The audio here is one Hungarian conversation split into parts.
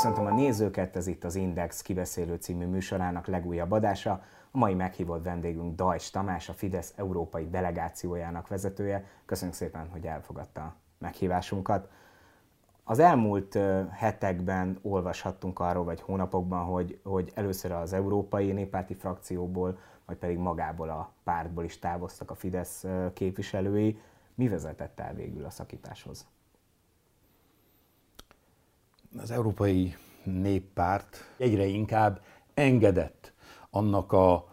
Köszöntöm a nézőket, ez itt az Index kibeszélő című műsorának legújabb adása. A mai meghívott vendégünk Dajs Tamás, a Fidesz európai delegációjának vezetője. Köszönjük szépen, hogy elfogadta a meghívásunkat. Az elmúlt hetekben olvashattunk arról, vagy hónapokban, hogy, hogy először az európai néppárti frakcióból, vagy pedig magából a pártból is távoztak a Fidesz képviselői. Mi vezetett el végül a szakításhoz? Az Európai Néppárt egyre inkább engedett annak a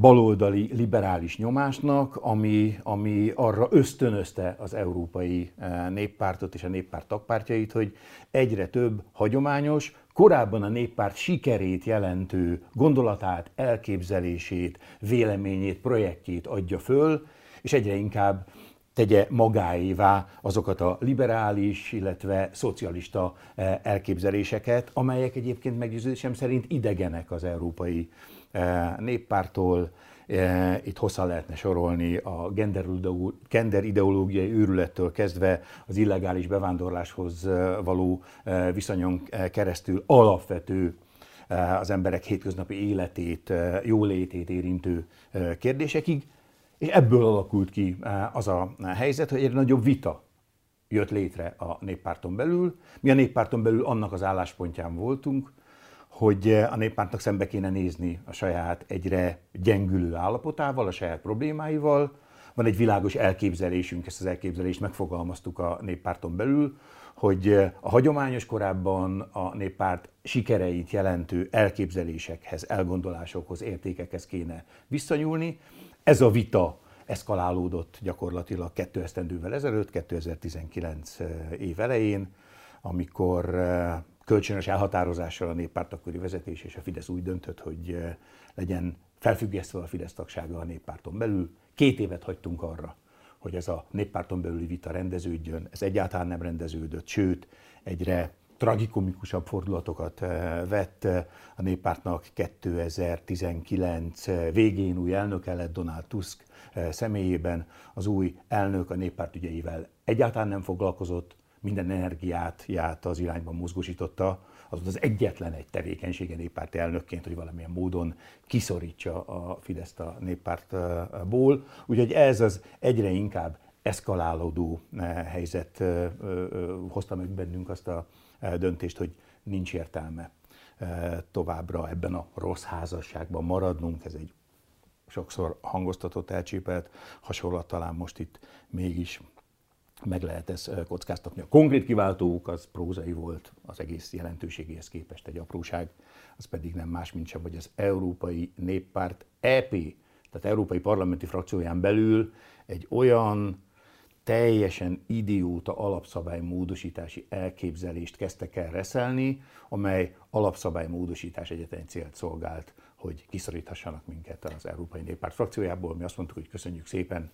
baloldali liberális nyomásnak, ami, ami arra ösztönözte az európai néppártot és a néppárt tagpártjait, hogy egyre több hagyományos, korábban a néppárt sikerét jelentő gondolatát, elképzelését, véleményét, projektjét adja föl, és egyre inkább tegye magáévá azokat a liberális, illetve szocialista elképzeléseket, amelyek egyébként meggyőződésem szerint idegenek az európai néppártól, itt hosszan lehetne sorolni a gender ideológiai őrülettől kezdve az illegális bevándorláshoz való viszonyon keresztül alapvető az emberek hétköznapi életét, jólétét érintő kérdésekig, és ebből alakult ki az a helyzet, hogy egy nagyobb vita jött létre a néppárton belül. Mi a néppárton belül annak az álláspontján voltunk, hogy a néppártnak szembe kéne nézni a saját egyre gyengülő állapotával, a saját problémáival. Van egy világos elképzelésünk, ezt az elképzelést megfogalmaztuk a néppárton belül, hogy a hagyományos korábban a néppárt sikereit jelentő elképzelésekhez, elgondolásokhoz, értékekhez kéne visszanyúlni. Ez a vita eszkalálódott gyakorlatilag kettő esztendővel ezelőtt, 2019 év elején, amikor kölcsönös elhatározással a néppárt akkori vezetés és a Fidesz úgy döntött, hogy eh, legyen felfüggesztve a Fidesz tagsága a néppárton belül. Két évet hagytunk arra, hogy ez a néppárton belüli vita rendeződjön. Ez egyáltalán nem rendeződött, sőt, egyre tragikomikusabb fordulatokat eh, vett. A néppártnak 2019 eh, végén új elnöke lett Donald Tusk személyében. Az új elnök a néppárt ügyeivel egyáltalán nem foglalkozott, minden energiát ját az irányban mozgósította, az az egyetlen egy tevékenysége néppárti elnökként, hogy valamilyen módon kiszorítsa a Fideszt a néppártból. Úgyhogy ez az egyre inkább eszkalálódó eh, helyzet eh, eh, hozta meg bennünk azt a döntést, hogy nincs értelme továbbra ebben a rossz házasságban maradnunk. Ez egy sokszor hangoztatott, elcsépelt hasonlat talán most itt mégis meg lehet ezt kockáztatni. A konkrét kiváltók az prózai volt az egész jelentőségéhez képest egy apróság, az pedig nem más, mint sem, hogy az Európai Néppárt EP, tehát Európai Parlamenti Frakcióján belül egy olyan teljesen idióta alapszabálymódosítási elképzelést kezdtek el reszelni, amely alapszabálymódosítás egyetlen célt szolgált, hogy kiszoríthassanak minket az Európai Néppárt frakciójából. Mi azt mondtuk, hogy köszönjük szépen,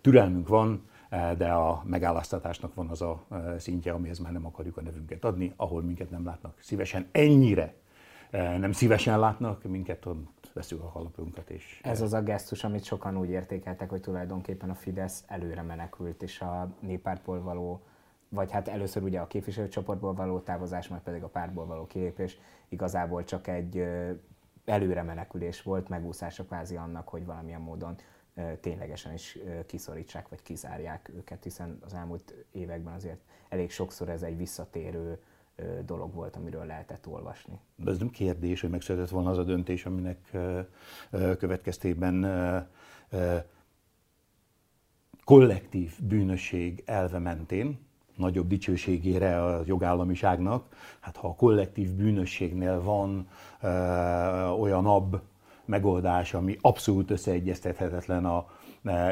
türelmünk van, Eh, de a megálláztatásnak van az a eh, szintje, amihez már nem akarjuk a nevünket adni, ahol minket nem látnak szívesen, ennyire eh, nem szívesen látnak, minket veszük a halapunkat. És Ez az a gesztus, amit sokan úgy értékeltek, hogy tulajdonképpen a Fidesz előre menekült, és a néppártból való vagy hát először ugye a képviselőcsoportból való távozás, majd pedig a pártból való kilépés igazából csak egy előre menekülés volt, megúszása kvázi annak, hogy valamilyen módon ténylegesen is kiszorítsák vagy kizárják őket, hiszen az elmúlt években azért elég sokszor ez egy visszatérő dolog volt, amiről lehetett olvasni. De ez nem kérdés, hogy megszületett volna az a döntés, aminek következtében kollektív bűnösség elve mentén, nagyobb dicsőségére a jogállamiságnak, hát ha a kollektív bűnösségnél van olyan ab, megoldás, ami abszolút összeegyeztethetetlen a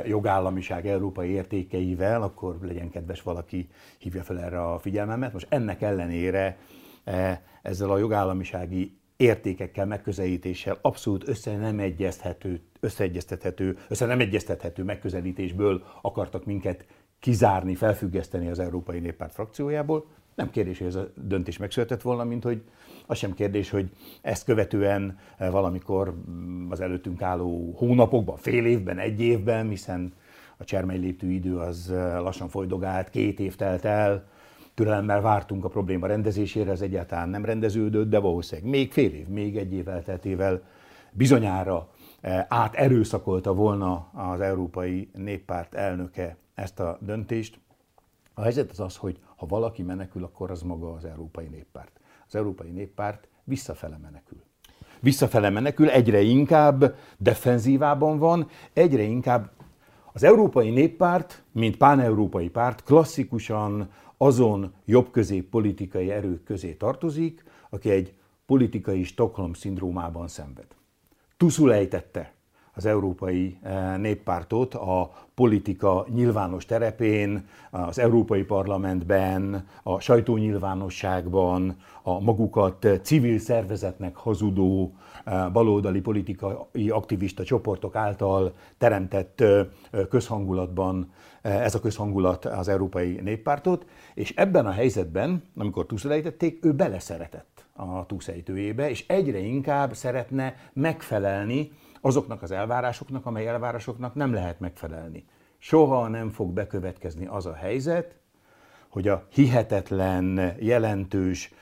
jogállamiság európai értékeivel, akkor legyen kedves valaki hívja fel erre a figyelmemet. Most ennek ellenére e, ezzel a jogállamisági értékekkel, megközelítéssel abszolút össze nem egyeztethető, összeegyeztethető, össze nem egyeztethető megközelítésből akartak minket kizárni, felfüggeszteni az Európai Néppárt frakciójából. Nem kérdés, hogy ez a döntés megszületett volna, mint hogy az sem kérdés, hogy ezt követően eh, valamikor mm, az előttünk álló hónapokban, fél évben, egy évben, hiszen a csermely léptő idő az eh, lassan folydogált, két év telt el, türelemmel vártunk a probléma rendezésére, ez egyáltalán nem rendeződött, de valószínűleg még fél év, még egy év elteltével bizonyára áterőszakolta volna az Európai Néppárt elnöke ezt a döntést. A helyzet az az, hogy ha valaki menekül, akkor az maga az Európai Néppárt. Az Európai Néppárt visszafele menekül. Visszafele menekül, egyre inkább defenzívában van, egyre inkább az Európai Néppárt, mint páneurópai párt klasszikusan azon jobbközép politikai erők közé tartozik, aki egy politikai Stockholm szindrómában szenved. Tuszul ejtette az Európai eh, Néppártot a politika nyilvános terepén, az Európai Parlamentben, a sajtónyilvánosságban, a magukat civil szervezetnek hazudó eh, baloldali politikai aktivista csoportok által teremtett eh, közhangulatban ez a közhangulat az Európai Néppártot, és ebben a helyzetben, amikor túlszelejtették, ő beleszeretett a túlszejtőjébe, és egyre inkább szeretne megfelelni azoknak az elvárásoknak, amely elvárásoknak nem lehet megfelelni. Soha nem fog bekövetkezni az a helyzet, hogy a hihetetlen, jelentős,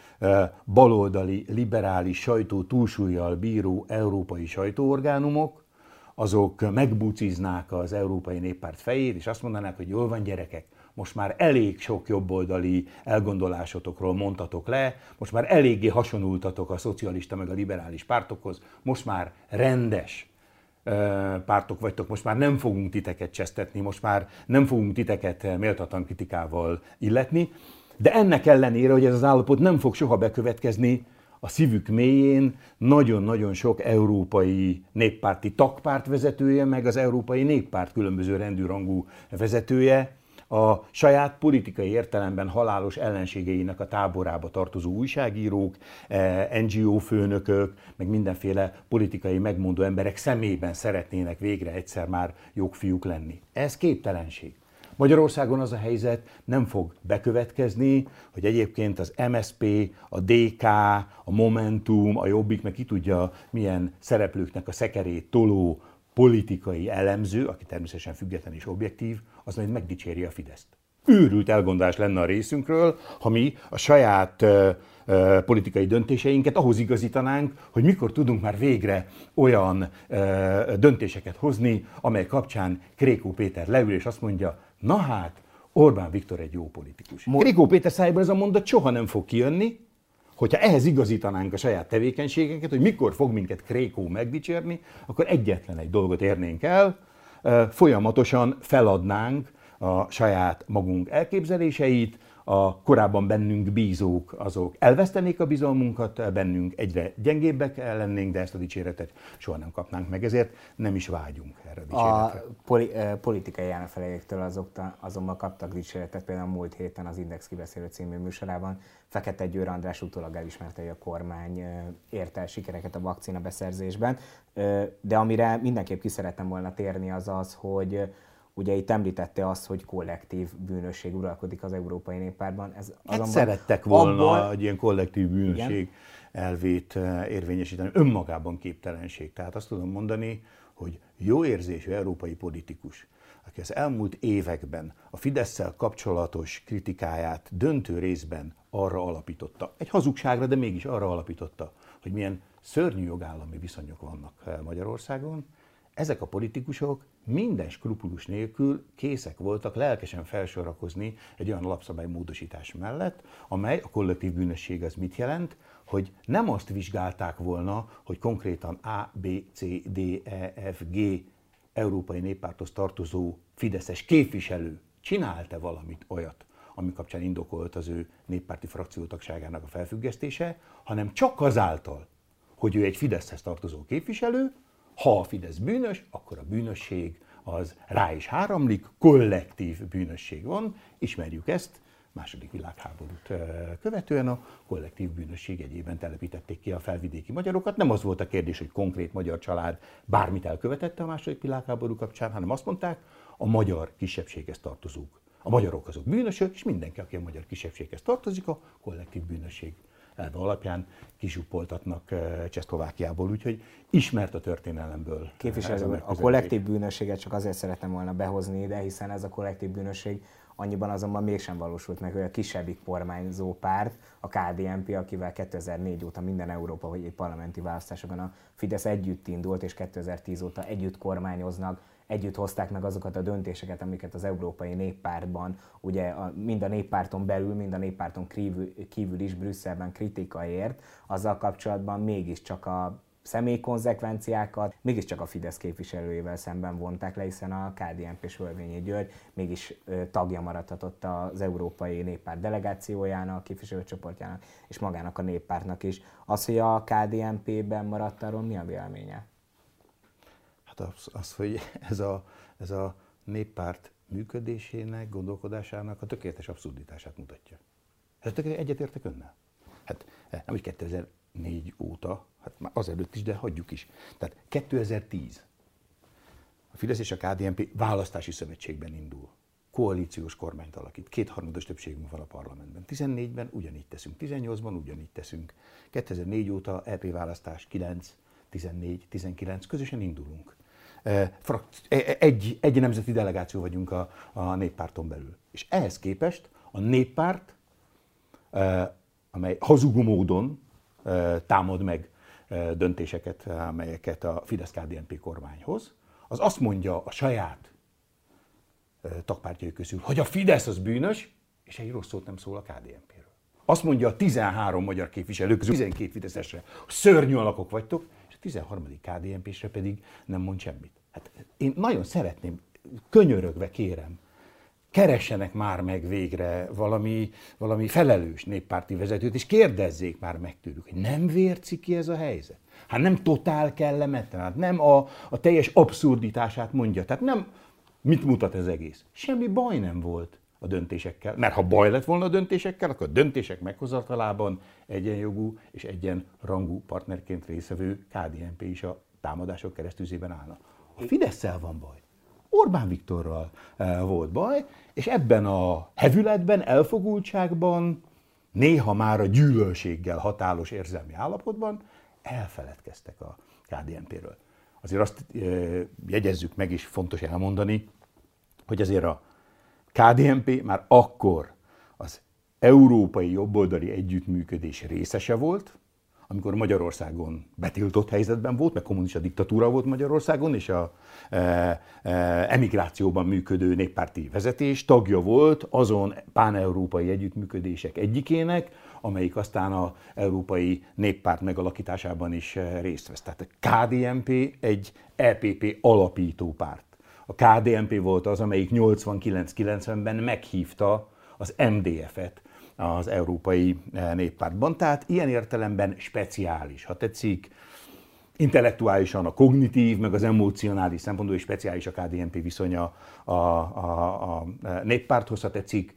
baloldali, liberális sajtó túlsúlyjal bíró európai sajtóorgánumok, azok megbuciznák az Európai Néppárt fejét, és azt mondanák, hogy jól van gyerekek, most már elég sok jobboldali elgondolásotokról mondtatok le, most már eléggé hasonultatok a szocialista meg a liberális pártokhoz, most már rendes pártok vagytok, most már nem fogunk titeket csesztetni, most már nem fogunk titeket méltatlan kritikával illetni, de ennek ellenére, hogy ez az állapot nem fog soha bekövetkezni, a szívük mélyén nagyon-nagyon sok európai néppárti tagpárt vezetője, meg az európai néppárt különböző rendű rangú vezetője a saját politikai értelemben halálos ellenségeinek a táborába tartozó újságírók, eh, NGO főnökök, meg mindenféle politikai megmondó emberek szemében szeretnének végre egyszer már jogfiúk lenni. Ez képtelenség. Magyarországon az a helyzet nem fog bekövetkezni, hogy egyébként az MSP, a DK, a Momentum, a Jobbik, meg ki tudja milyen szereplőknek a szekerét toló politikai elemző, aki természetesen független és objektív, az majd megdicséri a Fideszt. Őrült elgondolás lenne a részünkről, ha mi a saját politikai döntéseinket ahhoz igazítanánk, hogy mikor tudunk már végre olyan döntéseket hozni, amely kapcsán Krékó Péter leül és azt mondja, na hát, Orbán Viktor egy jó politikus. Mo- Krékó Péter szájában ez a mondat soha nem fog kijönni, hogyha ehhez igazítanánk a saját tevékenységeket, hogy mikor fog minket Krékó megdicsérni, akkor egyetlen egy dolgot érnénk el, folyamatosan feladnánk a saját magunk elképzeléseit, a korábban bennünk bízók, azok elvesztenék a bizalmunkat, bennünk egyre gyengébbek lennénk, de ezt a dicséretet soha nem kapnánk meg, ezért nem is vágyunk erre a dicséretre. A poli, politikai ellenfeleiktől azokta, azonban kaptak dicséretet, például múlt héten az Index kibeszélő című műsorában Fekete Győr András utólag elismerte, hogy a kormány érte el sikereket a vakcina beszerzésben, de amire mindenképp ki szerettem volna térni az az, hogy Ugye itt említette azt, hogy kollektív bűnösség uralkodik az Európai Néppártban. Ez hát azonban szerettek volna abból... egy ilyen kollektív bűnösség Igen? elvét eh, érvényesíteni. Önmagában képtelenség. Tehát azt tudom mondani, hogy jó érzésű európai politikus, aki az elmúlt években a fidesz kapcsolatos kritikáját döntő részben arra alapította, egy hazugságra, de mégis arra alapította, hogy milyen szörnyű jogállami viszonyok vannak Magyarországon, ezek a politikusok minden skrupulus nélkül készek voltak lelkesen felsorakozni egy olyan alapszabály módosítás mellett, amely a kollektív bűnösség az mit jelent, hogy nem azt vizsgálták volna, hogy konkrétan A, B, C, D, E, F, G Európai Néppárthoz tartozó fideszes képviselő csinált-e valamit olyat, ami kapcsán indokolt az ő néppárti frakciótagságának a felfüggesztése, hanem csak azáltal, hogy ő egy Fideszhez tartozó képviselő, ha a Fidesz bűnös, akkor a bűnösség az rá is háramlik, kollektív bűnösség van, ismerjük ezt, második világháborút követően a kollektív bűnösség egyében telepítették ki a felvidéki magyarokat. Nem az volt a kérdés, hogy konkrét magyar család bármit elkövetette a második világháború kapcsán, hanem azt mondták, a magyar kisebbséghez tartozók. A magyarok azok bűnösök, és mindenki, aki a magyar kisebbséghez tartozik, a kollektív bűnösség elve alapján kisupoltatnak eh, Csehszlovákiából, úgyhogy ismert a történelemből. Képviselő, a, a kollektív bűnösséget csak azért szeretem volna behozni ide, hiszen ez a kollektív bűnösség annyiban azonban mégsem valósult meg, hogy a kisebbik kormányzó párt, a KDNP, akivel 2004 óta minden európai parlamenti választásokon a Fidesz együtt indult, és 2010 óta együtt kormányoznak, együtt hozták meg azokat a döntéseket, amiket az Európai Néppártban, ugye a, mind a néppárton belül, mind a néppárton kívül, kívül is Brüsszelben kritika ért, azzal kapcsolatban mégiscsak a személykonzekvenciákat mégiscsak a Fidesz képviselőjével szemben vonták le, hiszen a KDNP és Völvényi György mégis tagja maradhatott az Európai Néppárt delegációjának, képviselőcsoportjának és magának a néppártnak is. Az, hogy a KDNP-ben maradt, arról mi a véleménye? Hát az, az hogy ez a, ez a néppárt működésének, gondolkodásának a tökéletes abszurditását mutatja. Ez egyetértek önnel? Hát nem, hogy 2004 óta hát már azelőtt is, de hagyjuk is. Tehát 2010 a Fidesz és a KDNP választási szövetségben indul. Koalíciós kormányt alakít. Kétharmados többségünk van a parlamentben. 14-ben ugyanígy teszünk, 18-ban ugyanígy teszünk. 2004 óta EP választás 9, 14, 19, közösen indulunk. E, e, egy, egy nemzeti delegáció vagyunk a, a néppárton belül. És ehhez képest a néppárt, amely hazugó módon támad meg döntéseket, amelyeket a Fidesz-KDNP kormány hoz, az azt mondja a saját tagpártjai közül, hogy a Fidesz az bűnös, és egy rossz szót nem szól a KDNP-ről. Azt mondja a 13 magyar képviselő közül, 12 Fideszesre, szörnyű alakok vagytok, 13. KDNP-sre pedig nem mond semmit. Hát én nagyon szeretném, könyörögve kérem, keressenek már meg végre valami, valami felelős néppárti vezetőt, és kérdezzék már meg tőlük, hogy nem vérci ki ez a helyzet. Hát nem totál kellemetlen, hát nem a, a teljes abszurditását mondja. Tehát nem, mit mutat ez egész? Semmi baj nem volt a döntésekkel. Mert ha baj lett volna a döntésekkel, akkor a döntések meghozatalában egyenjogú és egyenrangú partnerként részevő KDNP is a támadások keresztüzében állna. A fidesz van baj. Orbán Viktorral eh, volt baj, és ebben a hevületben, elfogultságban, néha már a gyűlölséggel hatálos érzelmi állapotban elfeledkeztek a KDNP-ről. Azért azt eh, jegyezzük meg, és fontos elmondani, hogy azért a KDNP már akkor az európai jobboldali együttműködés részese volt, amikor Magyarországon betiltott helyzetben volt, meg kommunista diktatúra volt Magyarországon, és a e, e, emigrációban működő néppárti vezetés tagja volt azon páneurópai együttműködések egyikének, amelyik aztán a európai néppárt megalakításában is e, részt vesz. Tehát a KDNP egy EPP alapító párt. A KDNP volt az, amelyik 89-90-ben meghívta az MDF-et, az Európai eh, Néppártban. Tehát ilyen értelemben speciális, ha tetszik, intellektuálisan a kognitív, meg az emocionális szempontból is speciális a KDNP viszonya a, a, a néppárthoz, ha tetszik,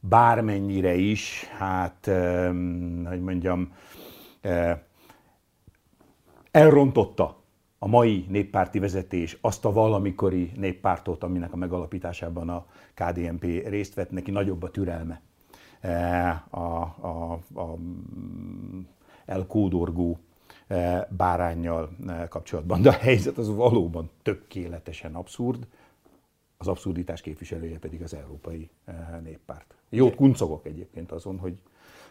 bármennyire is, hát, hogy mondjam, eh, elrontotta a mai néppárti vezetés azt a valamikori néppártot, aminek a megalapításában a KDNP részt vett, neki nagyobb a türelme a, a, a elkódorgó e, bárányjal e, kapcsolatban. De a helyzet az valóban tökéletesen abszurd, az abszurditás képviselője pedig az Európai e, Néppárt. Jót kuncogok egyébként azon, hogy,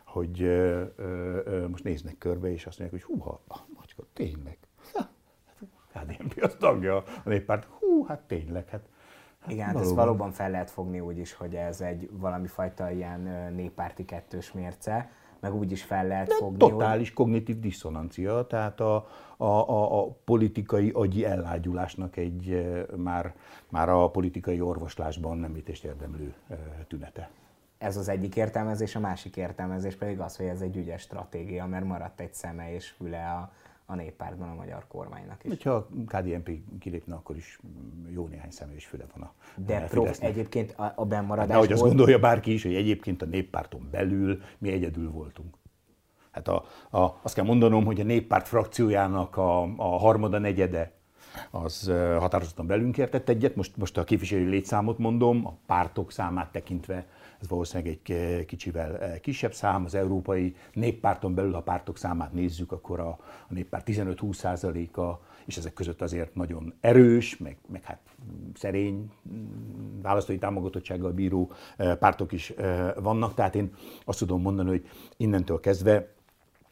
hogy ö, ö, most néznek körbe, és azt mondják, hogy húha, a macska, tényleg. KDNP hát az tagja a néppárt. Hú, hát tényleg, hát igen, hát ezt valóban fel lehet fogni úgy is, hogy ez egy valami fajta ilyen néppárti kettős mérce, meg úgy is fel lehet De fogni. Totális hogy... kognitív diszonancia, tehát a, a, a, a politikai agyi ellágyulásnak egy már, már a politikai orvoslásban nem is érdemlő tünete. Ez az egyik értelmezés, a másik értelmezés pedig az, hogy ez egy ügyes stratégia, mert maradt egy szeme és füle a, a néppártban a magyar kormánynak is. Ha a KDNP kilépne, akkor is jó néhány személy is füle van a De prof, egyébként a, a bennmaradás... Hát, ahogy azt gondolja bárki is, hogy egyébként a néppárton belül mi egyedül voltunk. Hát a, a, azt kell mondanom, hogy a néppárt frakciójának a, a harmada, negyede az határozottan belünk értett egyet. Most, most a képviselői létszámot mondom, a pártok számát tekintve ez valószínűleg egy kicsivel eh, kisebb szám. Az európai néppárton belül, ha pártok számát nézzük, akkor a, a néppárt 15-20 a és ezek között azért nagyon erős, meg, meg hát szerény választói támogatottsággal bíró pártok is vannak, tehát én azt tudom mondani, hogy innentől kezdve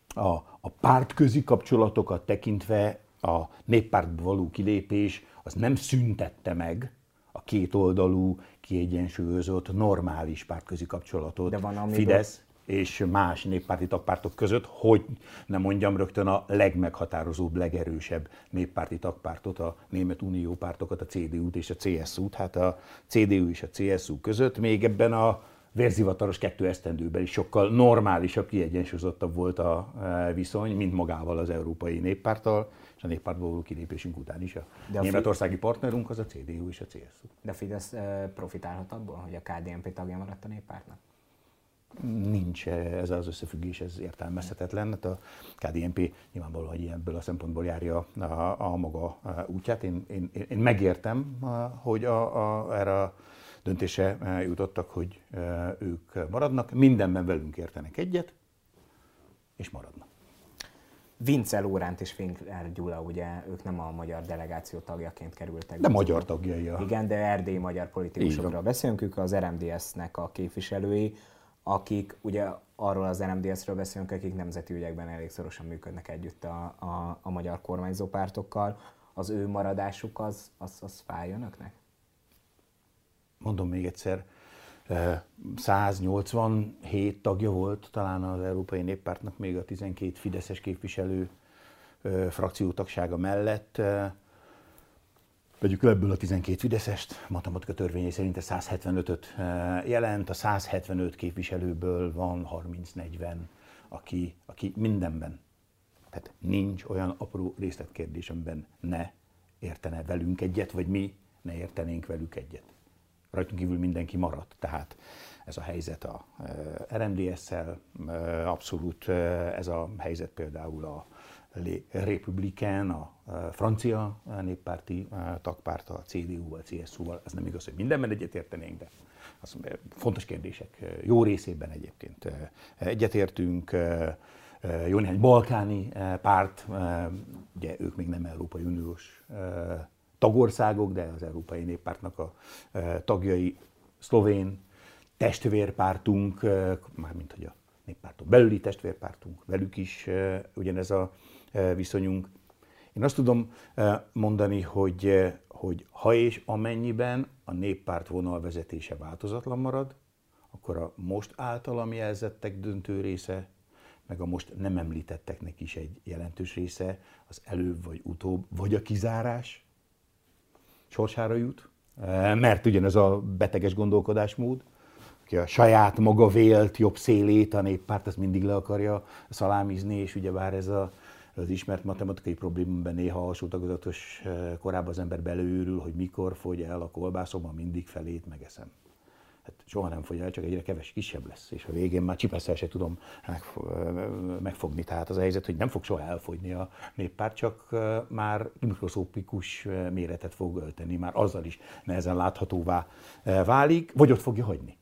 a, a pártközi kapcsolatokat tekintve a néppártból való kilépés az nem szüntette meg a kétoldalú, kiegyensúlyozott, normális pártközi kapcsolatot De van, amiből... Fidesz és más néppárti tagpártok között, hogy nem mondjam rögtön a legmeghatározóbb, legerősebb néppárti tagpártot, a Német Unió pártokat, a CDU-t és a CSU-t. Hát a CDU és a CSU között még ebben a vérzivataros kettő esztendőben is sokkal normálisabb, kiegyensúlyozottabb volt a e, viszony, mint magával az Európai Néppárttal, és a néppártból való kilépésünk után is. A, De a németországi fi... partnerünk az a CDU és a CSU. De Fidesz e, profitálhat abból, hogy a KDNP tagja maradt a néppártnak? Nincs ez az összefüggés, ez értelmezhetetlen. Hát a KDNP nyilvánvalóan, hogy ebből a szempontból járja a, a maga útját. Én, én, én megértem, hogy a, a, erre a döntése jutottak, hogy ők maradnak. Mindenben velünk értenek egyet, és maradnak. Vince Lóránt és Finkler Gyula, ugye ők nem a magyar delegáció tagjaként kerültek. De magyar tagjai. Igen, de erdélyi magyar politikusokról beszélünk, ők az RMDS-nek a képviselői akik ugye arról az NMDS-ről beszélünk, akik nemzeti ügyekben elég szorosan működnek együtt a, a, a magyar kormányzó pártokkal. Az ő maradásuk az, az, az fáj önöknek? Mondom még egyszer, 187 tagja volt talán az Európai Néppártnak még a 12 fideszes képviselő frakciótagsága mellett. Vegyük ebből a 12 Fideszest, matematika törvényei szerint a 175-öt eh, jelent, a 175 képviselőből van 30-40, aki, aki mindenben, tehát nincs olyan apró részletkérdés, amiben ne értene velünk egyet, vagy mi ne értenénk velük egyet. Rajtunk kívül mindenki maradt, tehát ez a helyzet a eh, RMDS-szel, eh, abszolút ez a helyzet például a Républikán, a francia néppárti tagpárt, a CDU-val, CSU-val, ez nem igaz, hogy mindenben egyetértenénk, de az fontos kérdések jó részében egyébként egyetértünk. Jó néhány balkáni párt, ugye ők még nem Európai Uniós tagországok, de az Európai Néppártnak a tagjai, szlovén testvérpártunk, mármint hogy a néppártok belüli testvérpártunk, velük is ugyanez a viszonyunk. Én azt tudom mondani, hogy, hogy ha és amennyiben a néppárt vonalvezetése változatlan marad, akkor a most általam jelzettek döntő része, meg a most nem említetteknek is egy jelentős része, az előbb vagy utóbb, vagy a kizárás sorsára jut, mert ugyanez a beteges gondolkodásmód, aki a saját maga vélt jobb szélét, a néppárt, azt mindig le akarja szalámizni, és ugyebár ez a az ismert matematikai problémában néha alsó tagozatos eh, korábban az ember belőrül, hogy mikor fogy el a kolbászom, mindig felét megeszem. Hát soha nem fogy el, csak egyre keves kisebb lesz, és a végén már csipesszel se tudom megfogni. Tehát az a helyzet, hogy nem fog soha elfogyni a néppárt, csak már mikroszópikus méretet fog ölteni, már azzal is nehezen láthatóvá válik, vagy ott fogja hagyni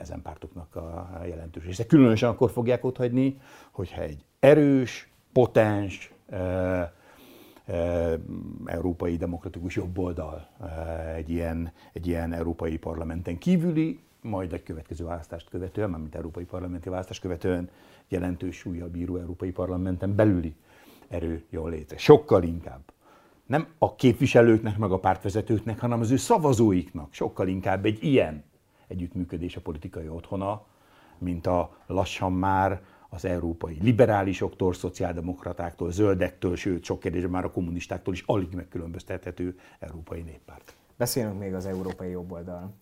ezen pártoknak a jelentős része. Különösen akkor fogják ott hagyni, hogyha egy erős, potens, európai demokratikus jobboldal egy ilyen, egy ilyen európai parlamenten kívüli, majd egy következő választást követően, mármint európai parlamenti választást követően jelentős súlya bíró európai parlamenten belüli erő jól létre. Sokkal inkább. Nem a képviselőknek, meg a pártvezetőknek, hanem az ő szavazóiknak sokkal inkább egy ilyen együttműködés a politikai otthona, mint a lassan már az európai liberálisoktól, szociáldemokratáktól, zöldektől, sőt sok kérdésben már a kommunistáktól is alig megkülönböztethető európai néppárt. Beszélünk még az európai jobboldal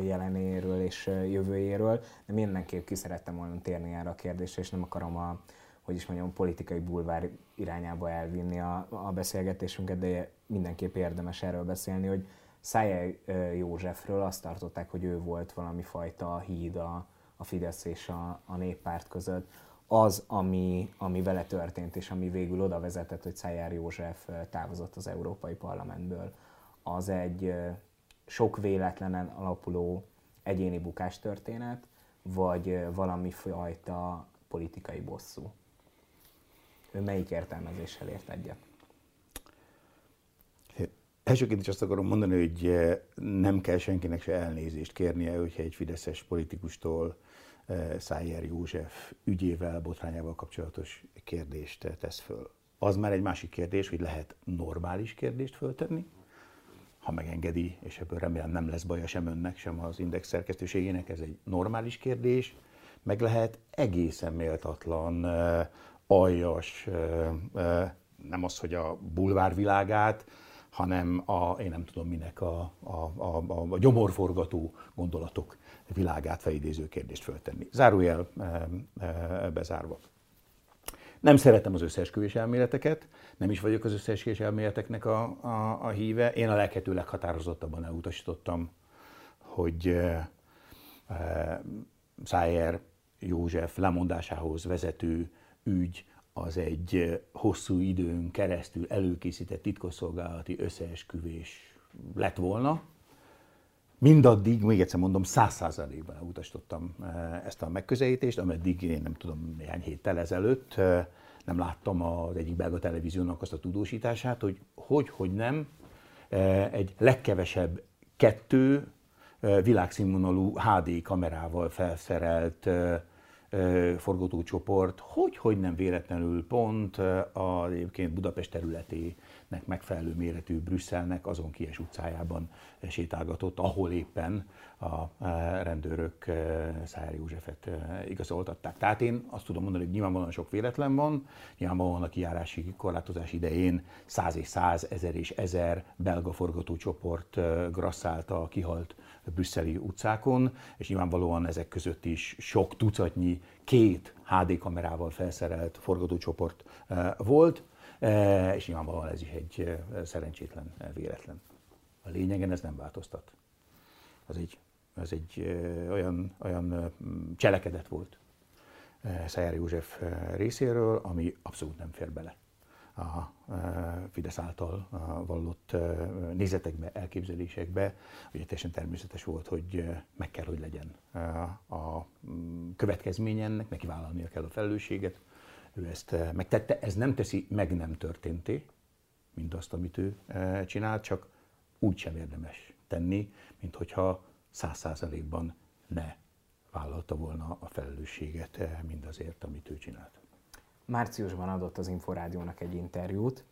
jelenéről és jövőjéről, de mindenképp ki szerettem volna térni erre a kérdésre, és nem akarom a, hogy is mondjam, politikai bulvár irányába elvinni a, a beszélgetésünket, de mindenképp érdemes erről beszélni, hogy Szájel Józsefről azt tartották, hogy ő volt valami fajta híd a, a Fidesz és a, a néppárt között. Az, ami, ami vele történt, és ami végül oda vezetett, hogy Szájár József távozott az Európai Parlamentből, az egy sok véletlenen alapuló egyéni bukástörténet, vagy valami fajta politikai bosszú. Ő melyik értelmezéssel ért egyet? Elsőként is azt akarom mondani, hogy nem kell senkinek se elnézést kérnie, hogyha egy fideszes politikustól Szájer József ügyével, botrányával kapcsolatos kérdést tesz föl. Az már egy másik kérdés, hogy lehet normális kérdést föltenni, ha megengedi, és ebből remélem nem lesz baja sem önnek, sem az Index szerkesztőségének, ez egy normális kérdés, meg lehet egészen méltatlan, aljas, nem az, hogy a bulvárvilágát, hanem a, én nem tudom minek a, a, a, a gyomorforgató gondolatok világát felidéző kérdést föltenni. Zárójel bezárva. Nem szeretem az összeesküvés elméleteket, nem is vagyok az összeesküvés elméleteknek a, a, a híve. Én a lehető leghatározottabban elutasítottam, hogy e, e, Szájer József lemondásához vezető ügy az egy hosszú időn keresztül előkészített titkosszolgálati összeesküvés lett volna. Mindaddig, még egyszer mondom, száz százalékban elutasítottam ezt a megközelítést, ameddig én nem tudom, néhány héttel ezelőtt nem láttam az egyik belga televíziónak azt a tudósítását, hogy hogy, hogy nem egy legkevesebb kettő világszínvonalú HD kamerával felszerelt forgatócsoport, hogy, hogy nem véletlenül pont az egyébként Budapest területének megfelelő méretű Brüsszelnek azon kies utcájában sétálgatott, ahol éppen a rendőrök Szájer Józsefet igazoltatták. Tehát én azt tudom mondani, hogy nyilvánvalóan sok véletlen van, nyilvánvalóan a kijárási korlátozás idején száz és száz, ezer és ezer belga forgatócsoport grasszálta a kihalt brüsszeli utcákon, és nyilvánvalóan ezek között is sok tucatnyi két HD kamerával felszerelt forgatócsoport volt, és nyilvánvalóan ez is egy szerencsétlen véletlen. A lényegen ez nem változtat. Az egy ez egy olyan, olyan cselekedet volt Szájer József részéről, ami abszolút nem fér bele a Fidesz által vallott nézetekbe, elképzelésekbe. Ugye teljesen természetes volt, hogy meg kell, hogy legyen a következménye ennek, neki vállalnia kell a felelősséget. Ő ezt megtette, ez nem teszi meg nem történté, mint azt, amit ő csinált, csak úgy sem érdemes tenni, mint hogyha száz százalékban ne vállalta volna a felelősséget eh, mindazért, amit ő csinált. Márciusban adott az Inforádiónak egy interjút,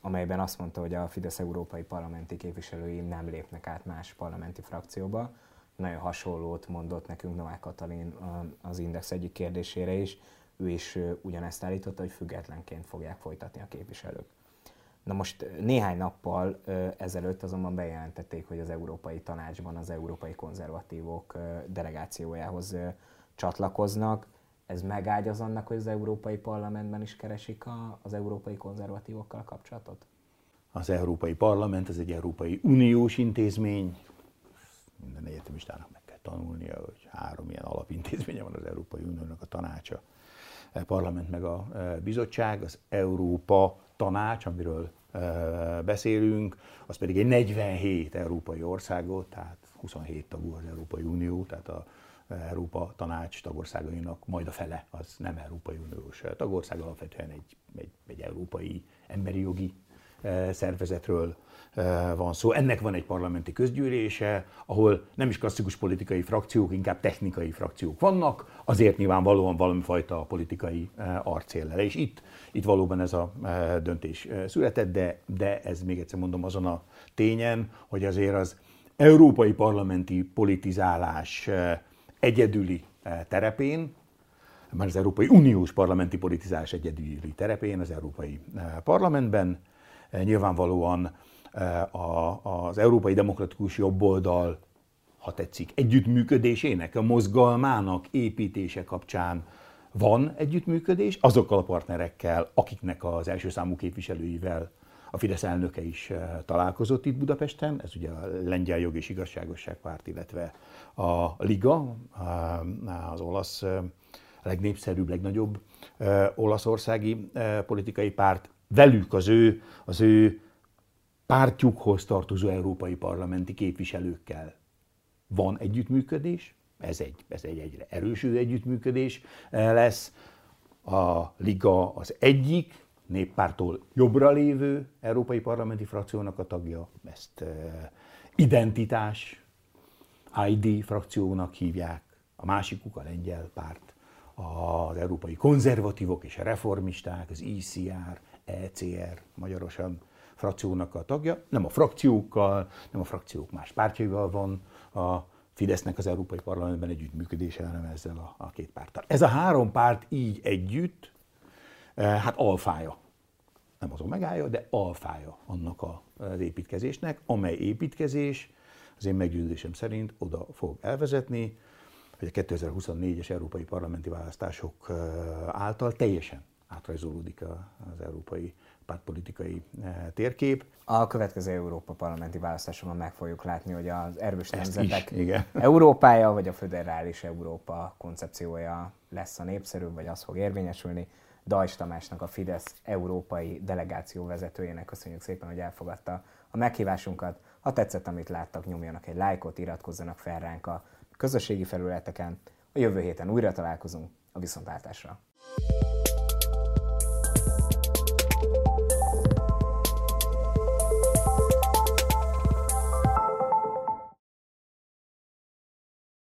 amelyben azt mondta, hogy a Fidesz európai parlamenti képviselői nem lépnek át más parlamenti frakcióba. Nagyon hasonlót mondott nekünk Novák Katalin az Index egyik kérdésére is. Ő is ugyanezt állította, hogy függetlenként fogják folytatni a képviselők. Na most néhány nappal ezelőtt azonban bejelentették, hogy az Európai Tanácsban az Európai Konzervatívok delegációjához csatlakoznak. Ez megágyaz annak, hogy az Európai Parlamentben is keresik a, az európai konzervatívokkal kapcsolatot? Az Európai Parlament, ez egy Európai Uniós intézmény. Minden egyetemistának meg kell tanulnia, hogy három ilyen alapintézménye van az Európai Uniónak, a tanácsa, a parlament meg a bizottság, az Európa tanács, amiről beszélünk, az pedig egy 47 európai országot, tehát 27 tagú az Európai Unió, tehát a Európa tanács tagországainak majd a fele az nem Európai Uniós tagország, alapvetően egy, egy, egy európai emberi jogi szervezetről van szó. Ennek van egy parlamenti közgyűlése, ahol nem is klasszikus politikai frakciók, inkább technikai frakciók vannak, azért nyilvánvalóan valami fajta politikai arcéllel. És itt, itt valóban ez a döntés született, de, de ez még egyszer mondom azon a tényen, hogy azért az európai parlamenti politizálás egyedüli terepén, már az Európai Uniós parlamenti politizálás egyedüli terepén, az Európai Parlamentben nyilvánvalóan a, az európai demokratikus jobboldal, ha tetszik, együttműködésének, a mozgalmának építése kapcsán van együttműködés azokkal a partnerekkel, akiknek az első számú képviselőivel a Fidesz elnöke is találkozott itt Budapesten, ez ugye a Lengyel Jog és Igazságosság Párt, illetve a Liga, az olasz legnépszerűbb, legnagyobb olaszországi politikai párt, velük az ő, az ő pártjukhoz tartozó európai parlamenti képviselőkkel van együttműködés, ez egy, ez egy egyre erősödő együttműködés lesz. A Liga az egyik néppártól jobbra lévő európai parlamenti frakciónak a tagja, ezt identitás, ID frakciónak hívják, a másikuk a lengyel párt, az európai konzervatívok és a reformisták, az ICR, ECR, magyarosan frakciónak a tagja, nem a frakciókkal, nem a frakciók más pártjaival van a Fidesznek az Európai Parlamentben együttműködése, hanem ezzel a, a két párttal. Ez a három párt így együtt, eh, hát alfája, nem az omegája, de alfája annak a, az építkezésnek, amely építkezés az én meggyőződésem szerint oda fog elvezetni, hogy a 2024-es európai parlamenti választások eh, által teljesen átrajzolódik az európai pártpolitikai eh, térkép. A következő Európa parlamenti választásokon meg fogjuk látni, hogy az erős nemzetek is, igen. Európája, vagy a föderális Európa koncepciója lesz a népszerű, vagy az fog érvényesülni. Dajs Tamásnak, a Fidesz európai delegáció vezetőjének köszönjük szépen, hogy elfogadta a meghívásunkat. Ha tetszett, amit láttak, nyomjanak egy lájkot, iratkozzanak fel ránk a közösségi felületeken. A jövő héten újra találkozunk a viszontlátásra.